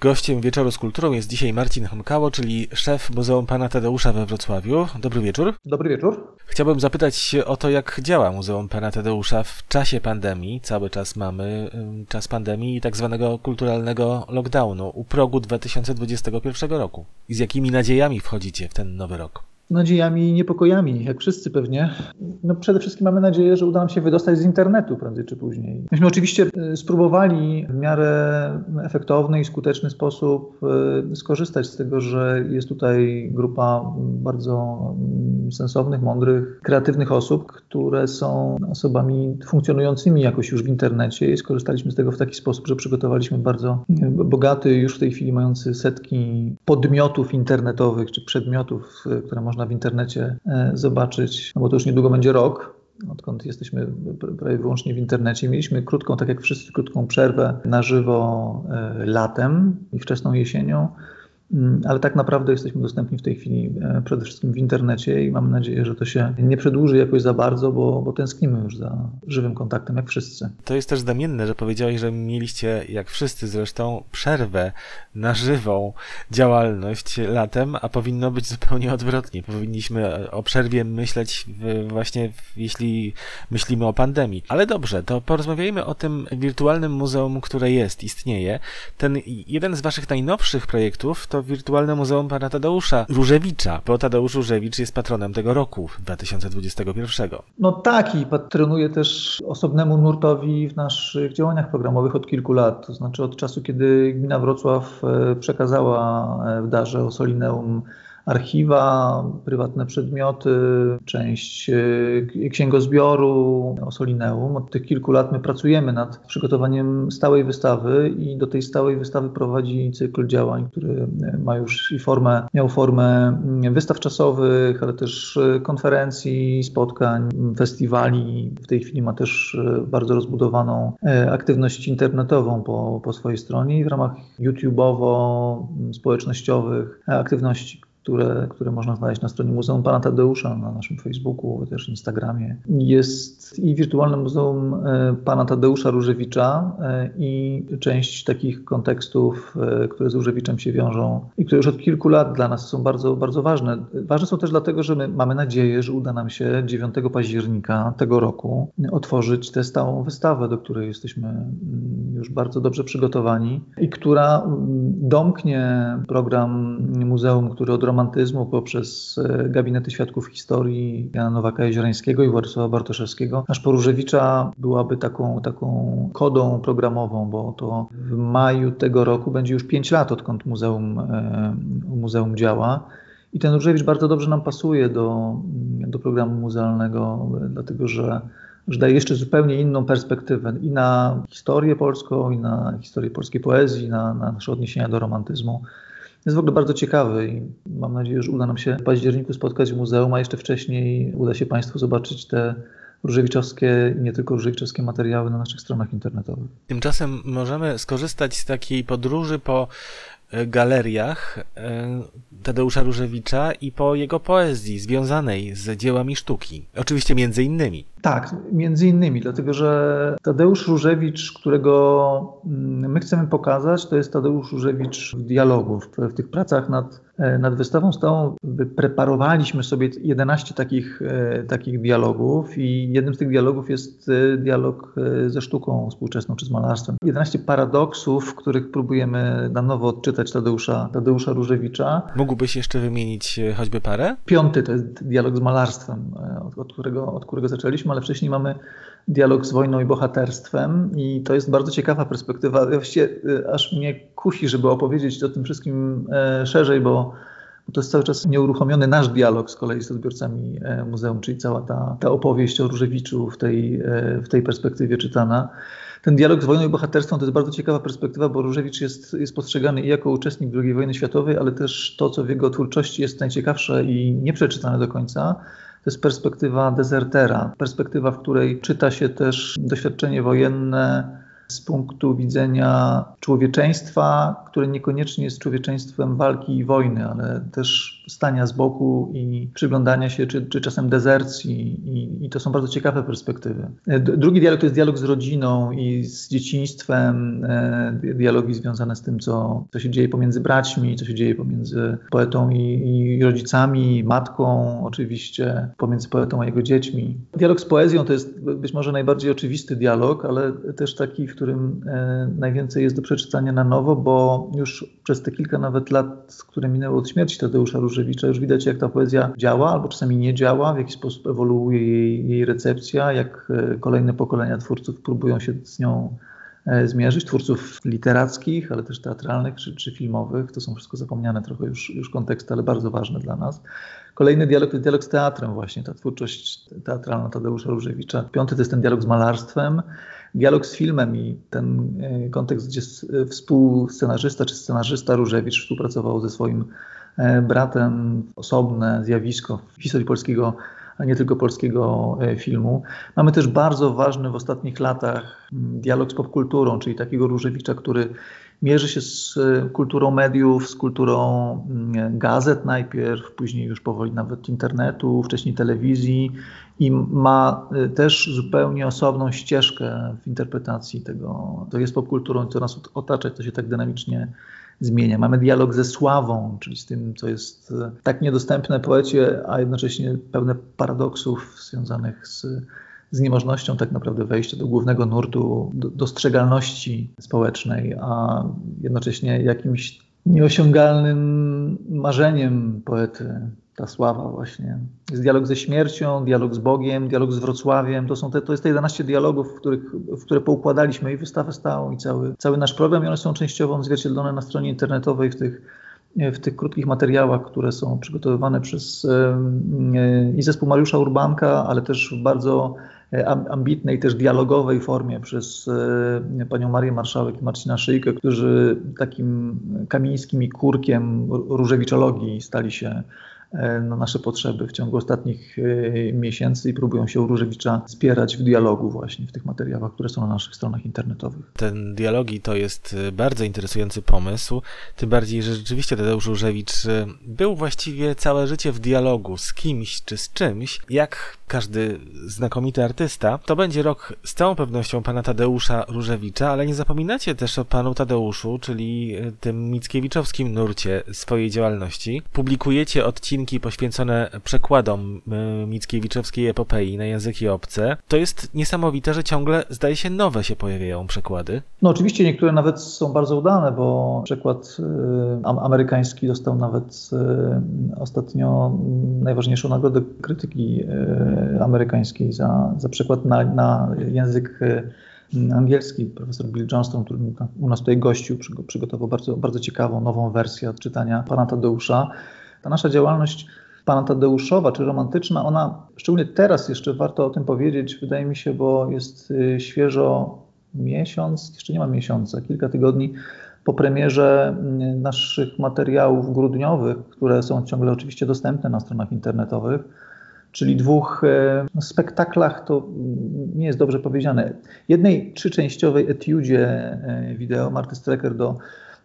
Gościem Wieczoru z Kulturą jest dzisiaj Marcin Honkało, czyli szef Muzeum Pana Tadeusza we Wrocławiu. Dobry wieczór. Dobry wieczór. Chciałbym zapytać o to, jak działa Muzeum Pana Tadeusza w czasie pandemii. Cały czas mamy czas pandemii i tak zwanego kulturalnego lockdownu u progu 2021 roku. I z jakimi nadziejami wchodzicie w ten nowy rok? Nadziejami i niepokojami, jak wszyscy pewnie. No przede wszystkim mamy nadzieję, że uda nam się wydostać z internetu prędzej czy później. Myśmy oczywiście e, spróbowali w miarę efektowny i skuteczny sposób e, skorzystać z tego, że jest tutaj grupa bardzo mm, sensownych, mądrych, kreatywnych osób, które są osobami funkcjonującymi jakoś już w internecie i skorzystaliśmy z tego w taki sposób, że przygotowaliśmy bardzo e, bogaty, już w tej chwili mający setki podmiotów internetowych czy przedmiotów, które można można w internecie e, zobaczyć, no bo to już niedługo będzie rok, odkąd jesteśmy prawie wyłącznie w internecie. Mieliśmy krótką, tak jak wszyscy, krótką przerwę na żywo e, latem i wczesną jesienią. Mm, ale tak naprawdę jesteśmy dostępni w tej chwili e, przede wszystkim w internecie i mam nadzieję, że to się nie przedłuży jakoś za bardzo, bo, bo tęsknimy już za żywym kontaktem, jak wszyscy. To jest też znamienne, że powiedziałeś, że mieliście, jak wszyscy zresztą, przerwę na żywą działalność latem, a powinno być zupełnie odwrotnie. Powinniśmy o przerwie myśleć właśnie, jeśli myślimy o pandemii. Ale dobrze, to porozmawiajmy o tym wirtualnym muzeum, które jest, istnieje. Ten jeden z waszych najnowszych projektów to to wirtualne muzeum pana Tadeusza Różewicza, bo Tadeusz Różewicz jest patronem tego roku 2021. No tak i patronuje też osobnemu nurtowi w naszych działaniach programowych od kilku lat, to znaczy od czasu, kiedy gmina Wrocław e, przekazała e, w darze Osolineum archiwa, prywatne przedmioty, część e, księgozbioru Osolineum. Od tych kilku lat my pracujemy nad przygotowaniem stałej wystawy i do tej stałej wystawy prowadzi cykl działań, który ma już i formę, miał formę wystaw czasowych, ale też e, konferencji, spotkań, festiwali. W tej chwili ma też e, bardzo rozbudowaną aktywność internetową po, po swojej stronie i w ramach YouTubeowo-społecznościowych aktywności, które, które można znaleźć na stronie Muzeum Pana Tadeusza, na naszym Facebooku, też Instagramie. Jest i wirtualne Muzeum e, Pana Tadeusza Różewicza e, i część takich kontekstów, e, które z Różewiczem się wiążą i które już od kilku lat dla nas są bardzo, bardzo ważne. Ważne są też dlatego, że my mamy nadzieję, że uda nam się 9 października tego roku otworzyć tę stałą wystawę, do której jesteśmy mm, już bardzo dobrze przygotowani i która mm, domknie program muzeum, który od romantyzmu poprzez e, gabinety świadków historii Jana Nowaka Jeziorańskiego i Władysława Bartoszewskiego, aż po Różewicza byłaby taką, taką kodą programową, bo to w maju tego roku będzie już 5 lat, odkąd muzeum, e, muzeum działa. I ten Różewicz bardzo dobrze nam pasuje do, do programu muzealnego, dlatego że, że daje jeszcze zupełnie inną perspektywę i na historię polską, i na historię polskiej poezji, na, na nasze odniesienia do romantyzmu jest w ogóle bardzo ciekawy i mam nadzieję, że uda nam się w październiku spotkać w muzeum, a jeszcze wcześniej uda się Państwu zobaczyć te różewiczowskie nie tylko różewiczowskie materiały na naszych stronach internetowych. Tymczasem możemy skorzystać z takiej podróży po E, galeriach e, Tadeusza Różewicza i po jego poezji związanej z dziełami sztuki. Oczywiście między innymi. Tak, między innymi, dlatego że Tadeusz Różewicz, którego mm, my chcemy pokazać, to jest Tadeusz Różewicz w dialogu, w, tych pracach nad E, nad wystawą stałą preparowaliśmy sobie 11 takich, e, takich dialogów i jednym z tych dialogów jest e, dialog ze sztuką współczesną czy z malarstwem. 11 paradoksów, w których próbujemy na nowo odczytać Tadeusza, Tadeusza Różewicza. Mógłbyś jeszcze wymienić choćby parę? Piąty to jest dialog z malarstwem, od, od, którego, od którego zaczęliśmy, ale wcześniej mamy dialog z wojną i bohaterstwem i to jest bardzo ciekawa perspektywa. Właściwie y, aż mnie kusi, żeby opowiedzieć o tym wszystkim e, szerzej, bo to jest cały czas nieuruchomiony nasz dialog z kolei z odbiorcami e, muzeum, czyli cała ta, ta opowieść o Różewiczu w tej, e, w tej perspektywie czytana. Ten dialog z wojną i bohaterstwem to jest bardzo ciekawa perspektywa, bo Różewicz jest, jest postrzegany i jako uczestnik II wojny światowej, ale też to, co w jego twórczości jest najciekawsze i nieprzeczytane do końca, to jest perspektywa dezertera, perspektywa, w której czyta się też doświadczenie wojenne z punktu widzenia człowieczeństwa, które niekoniecznie jest człowieczeństwem walki i wojny, ale też stania z boku i przyglądania się, czy, czy czasem dezercji i, i to są bardzo ciekawe perspektywy. Drugi dialog to jest dialog z rodziną i z dzieciństwem, dialogi związane z tym, co, co się dzieje pomiędzy braćmi, co się dzieje pomiędzy poetą i, i rodzicami, matką oczywiście, pomiędzy poetą a jego dziećmi. Dialog z poezją to jest być może najbardziej oczywisty dialog, ale też taki, w którym e, najwięcej jest do przeczytania na nowo, bo już przez te kilka nawet lat, które minęły od śmierci Tadeusza Różewicza, już widać jak ta poezja działa, albo czasami nie działa, w jaki sposób ewoluuje jej, jej recepcja, jak e, kolejne pokolenia twórców próbują się z nią e, zmierzyć, twórców literackich, ale też teatralnych czy, czy filmowych. To są wszystko zapomniane trochę już, już konteksty, ale bardzo ważne dla nas. Kolejny dialog to dialog z teatrem właśnie, ta twórczość teatralna Tadeusza Różewicza. Piąty to jest ten dialog z malarstwem, dialog z filmem i ten e, kontekst, gdzie współscenarzysta czy scenarzysta Różewicz współpracował ze swoim bratem, osobne zjawisko w historii polskiego a nie tylko polskiego e, filmu. Mamy też bardzo ważny w ostatnich latach dialog z popkulturą, czyli takiego Różewicza, który mierzy się z e, kulturą mediów, z kulturą mm, gazet najpierw, później już powoli nawet internetu, wcześniej telewizji i ma e, też zupełnie osobną ścieżkę w interpretacji tego, to jest popkulturą, co nas otacza, to się tak dynamicznie zmienia. Mamy dialog ze sławą, czyli z tym, co jest e, tak niedostępne poecie, a jednocześnie pełne paradoksów związanych z z niemożnością tak naprawdę wejścia do głównego nurtu do, dostrzegalności społecznej, a jednocześnie jakimś nieosiągalnym marzeniem poety. Ta sława właśnie. Jest dialog ze śmiercią, dialog z Bogiem, dialog z Wrocławiem. To, są te, to jest te 11 dialogów, w, których, w które poukładaliśmy i wystawę stałą, i cały, cały nasz program. I one są częściowo odzwierciedlone na stronie internetowej w tych w tych krótkich materiałach, które są przygotowywane przez i zespół Mariusza Urbanka, ale też w bardzo E, ambitnej, też dialogowej formie przez e, panią Marię Marszałek i Marcina Szyjkę, którzy takim kamińskim i kurkiem różewiczologii stali się na nasze potrzeby w ciągu ostatnich e, miesięcy i próbują się u Różewicza w dialogu właśnie w tych materiałach, które są na naszych stronach internetowych. Ten dialogi to jest e, bardzo interesujący pomysł, tym bardziej, że rzeczywiście Tadeusz Różewicz był właściwie całe życie w dialogu z kimś czy z czymś, jak każdy znakomity artysta. To będzie rok z całą pewnością pana Tadeusza Różewicza, ale nie zapominacie też o panu Tadeuszu, czyli tym Mickiewiczowskim nurcie swojej działalności. Publikujecie odcinki odcinki poświęcone przekładom y, Mickiewiczowskiej epopei na języki obce, to jest niesamowite, że ciągle, zdaje się, nowe się pojawiają przekłady. No oczywiście niektóre nawet są bardzo udane, bo przekład y, amerykański dostał nawet y, ostatnio najważniejszą nagrodę krytyki amerykańskiej za, za przekład na, na język angielski. Profesor Bill Johnston, który u nas tutaj gościł, przygotował bardzo, bardzo ciekawą, nową wersję odczytania pana Tadeusza. Ta nasza działalność pana Tadeuszowa czy romantyczna, ona szczególnie teraz jeszcze warto o tym powiedzieć, wydaje mi się, bo jest y, świeżo miesiąc, jeszcze nie ma miesiąca, kilka tygodni po premierze y, naszych materiałów grudniowych, które są ciągle oczywiście dostępne na stronach internetowych, czyli dwóch y, spektaklach, to nie jest dobrze powiedziane, jednej trzyczęściowej etiudzie wideo Marty Strecker do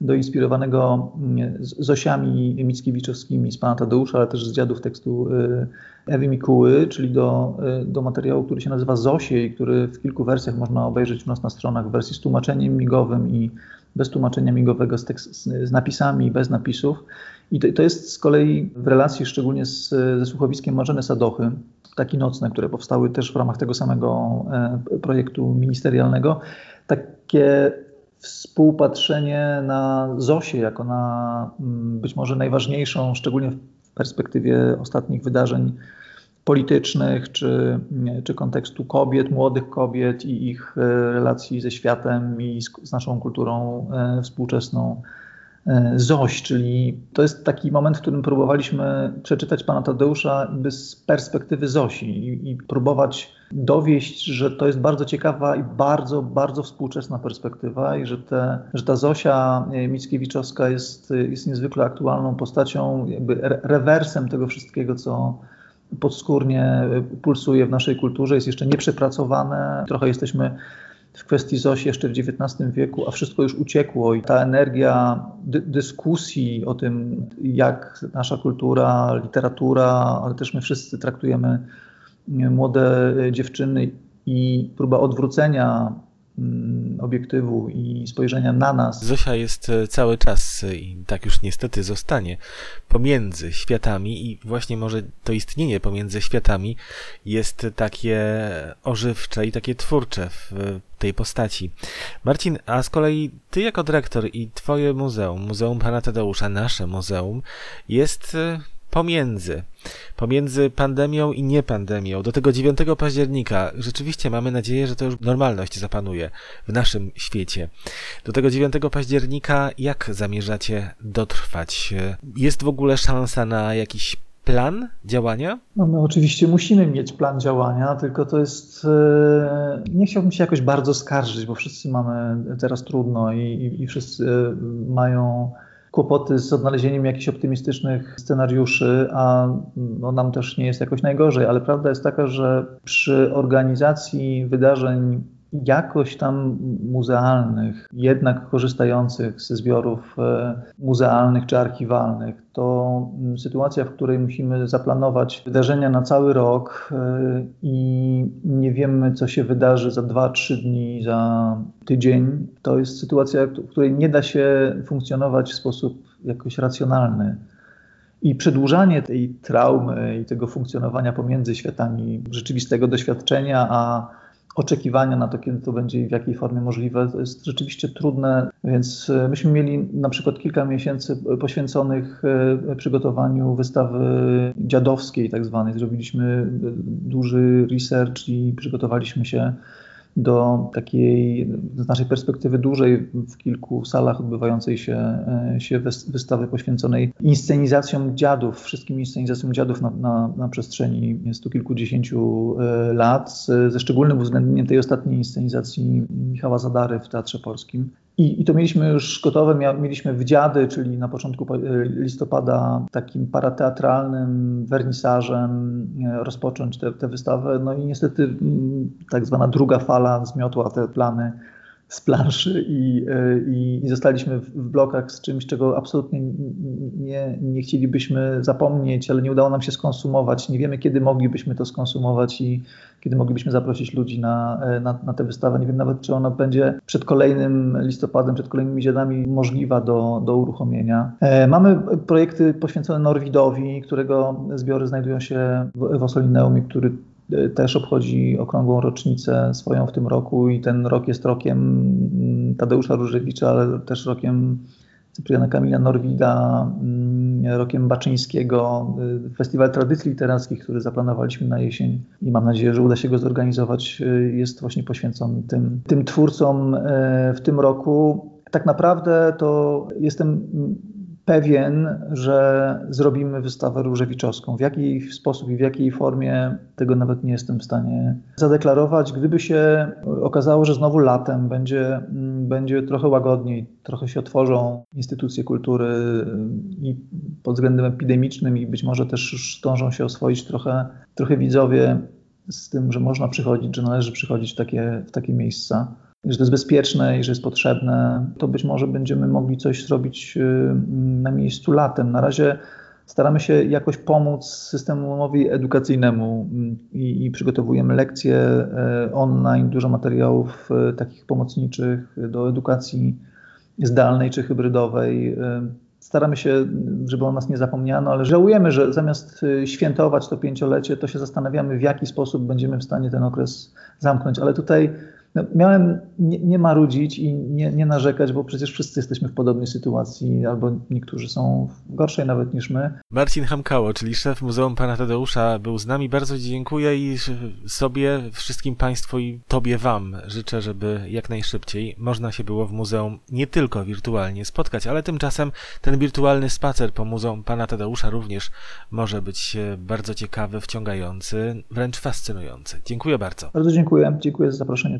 doinspirowanego mm, Zosiami Mickiewiczowskimi z pana Tadeusza, ale też z dziadów tekstu y, Ewy Mikuły, czyli do, y, do materiału, który się nazywa Zosie i który w kilku wersjach można obejrzeć u nas na stronach, w wersji z tłumaczeniem migowym i bez tłumaczenia migowego, z, tekst, z napisami i bez napisów. I to, to, jest z kolei w relacji szczególnie z, ze słuchowiskiem Marzeny Sadochy, taki nocne, które powstały też w ramach tego samego e, projektu ministerialnego, takie współpatrzenie na Zosię jako na mm, być może najważniejszą, szczególnie w perspektywie ostatnich wydarzeń politycznych, czy, czy kontekstu kobiet, młodych kobiet i ich e, relacji ze światem i z, z naszą kulturą e, współczesną Zoś, czyli to jest taki moment, w którym próbowaliśmy przeczytać pana Tadeusza z perspektywy Zosi i, i, próbować dowieść, że to jest bardzo ciekawa i bardzo, bardzo współczesna perspektywa i że, te, że ta Zosia e, Mickiewiczowska jest, jest niezwykle aktualną postacią, jakby rewersem tego wszystkiego, co podskórnie pulsuje w naszej kulturze, jest jeszcze nieprzepracowane. Trochę jesteśmy w kwestii ZOŚ jeszcze w XIX wieku, a wszystko już uciekło i ta energia dy dyskusji o tym, jak nasza kultura, literatura, ale też my wszyscy traktujemy młode dziewczyny i próba odwrócenia obiektywu i spojrzenia na nas. Zosia jest e, cały czas e, i tak już niestety zostanie pomiędzy światami i właśnie może to istnienie pomiędzy światami jest takie ożywcze i takie twórcze w tej postaci. Marcin, a z kolei ty jako dyrektor i twoje muzeum, Muzeum Pana Tadeusza, nasze muzeum, jest e, pomiędzy. Pomiędzy pandemią i niepandemią. Do tego 9 października rzeczywiście mamy nadzieję, że to już normalność zapanuje w naszym świecie. Do tego 9 października jak zamierzacie dotrwać? Jest w ogóle szansa na jakiś plan działania? No my oczywiście musimy mieć plan działania, tylko to jest. E, nie chciałbym się jakoś bardzo skarżyć, bo wszyscy mamy teraz trudno i, i, i wszyscy mają kłopoty z odnalezieniem jakichś optymistycznych scenariuszy, a no, nam też nie jest jakoś najgorzej, ale prawda jest taka, że przy organizacji wydarzeń jakoś tam muzealnych, jednak korzystających ze zbiorów e, muzealnych czy archiwalnych, to mm, sytuacja, w której musimy zaplanować wydarzenia na cały rok e, i nie wiemy, co się wydarzy za dwa, trzy dni, za tydzień, to jest sytuacja, w której nie da się funkcjonować w sposób jakoś racjonalny. I przedłużanie tej traumy i tego funkcjonowania pomiędzy światami rzeczywistego doświadczenia, a oczekiwania na to, kiedy to będzie i w jakiej formie możliwe, to jest rzeczywiście trudne, więc e, myśmy mieli na przykład kilka miesięcy poświęconych e, przygotowaniu wystawy dziadowskiej tak zwanej. Zrobiliśmy e, duży research i przygotowaliśmy się do takiej z naszej perspektywy dużej w kilku salach odbywającej się, e, się wystawy poświęconej inscenizacjom dziadów, wszystkim inscenizacjom dziadów na, na, na przestrzeni stu kilkudziesięciu e, lat, ze szczególnym uwzględnieniem tej ostatniej inscenizacji Michała Zadary w Teatrze Polskim. I, I, to mieliśmy już gotowe, mieliśmy w Dziady, czyli na początku e, listopada takim parateatralnym wernisażem e, rozpocząć tę wystawę. No i niestety tak zwana druga fala zmiotła te plany z planszy i, e, i, i, zostaliśmy w blokach z czymś, czego absolutnie nie, nie chcielibyśmy zapomnieć, ale nie udało nam się skonsumować. Nie wiemy, kiedy moglibyśmy to skonsumować i kiedy moglibyśmy zaprosić ludzi na, e, na, na tę wystawę. Nie wiem nawet, czy ona będzie przed kolejnym listopadem, przed kolejnymi dziadami możliwa do, do uruchomienia. E, mamy projekty poświęcone Norwidowi, którego zbiory znajdują się w, w Osolineum i który też obchodzi okrągłą rocznicę swoją w tym roku i ten rok jest rokiem Tadeusza Różewicza, ale też rokiem Cypriana Kamila Norwida, mm, rokiem Baczyńskiego, y, Festiwal Tradycji Literackich, który zaplanowaliśmy na jesień i mam nadzieję, że uda się go zorganizować, y, jest właśnie poświęcony tym, tym twórcom y, w tym roku. Tak naprawdę to jestem pewien, że zrobimy wystawę różewiczowską. W jaki sposób i w jakiej formie, tego nawet nie jestem w stanie zadeklarować. Gdyby się okazało, że znowu latem będzie, będzie trochę łagodniej, trochę się otworzą instytucje kultury i pod względem epidemicznym i być może też już zdążą się oswoić trochę, trochę widzowie z tym, że można przychodzić, że należy przychodzić w takie, w takie miejsca że to jest bezpieczne i że jest potrzebne, to być może będziemy mogli coś zrobić y, na miejscu latem. Na razie staramy się jakoś pomóc systemowi edukacyjnemu mm, i, i przygotowujemy lekcje y, online, dużo materiałów y, takich pomocniczych do edukacji zdalnej czy hybrydowej. Staramy się, żeby o nas nie zapomniano, ale żałujemy, że zamiast świętować to pięciolecie, to się zastanawiamy, w jaki sposób będziemy w stanie ten okres zamknąć. Ale tutaj no, miałem nie, nie marudzić i nie, nie, narzekać, bo przecież wszyscy jesteśmy w podobnej sytuacji, albo niektórzy są w gorszej nawet niż my. Marcin Hamkało, czyli szef Muzeum Pana Tadeusza, był z nami. Bardzo dziękuję i sobie, wszystkim Państwu i Tobie Wam życzę, żeby jak najszybciej można się było w muzeum nie tylko wirtualnie spotkać, ale tymczasem ten wirtualny spacer po Muzeum Pana Tadeusza również może być e, bardzo ciekawy, wciągający, wręcz fascynujący. Dziękuję bardzo. Bardzo dziękuję. Dziękuję za zaproszenie.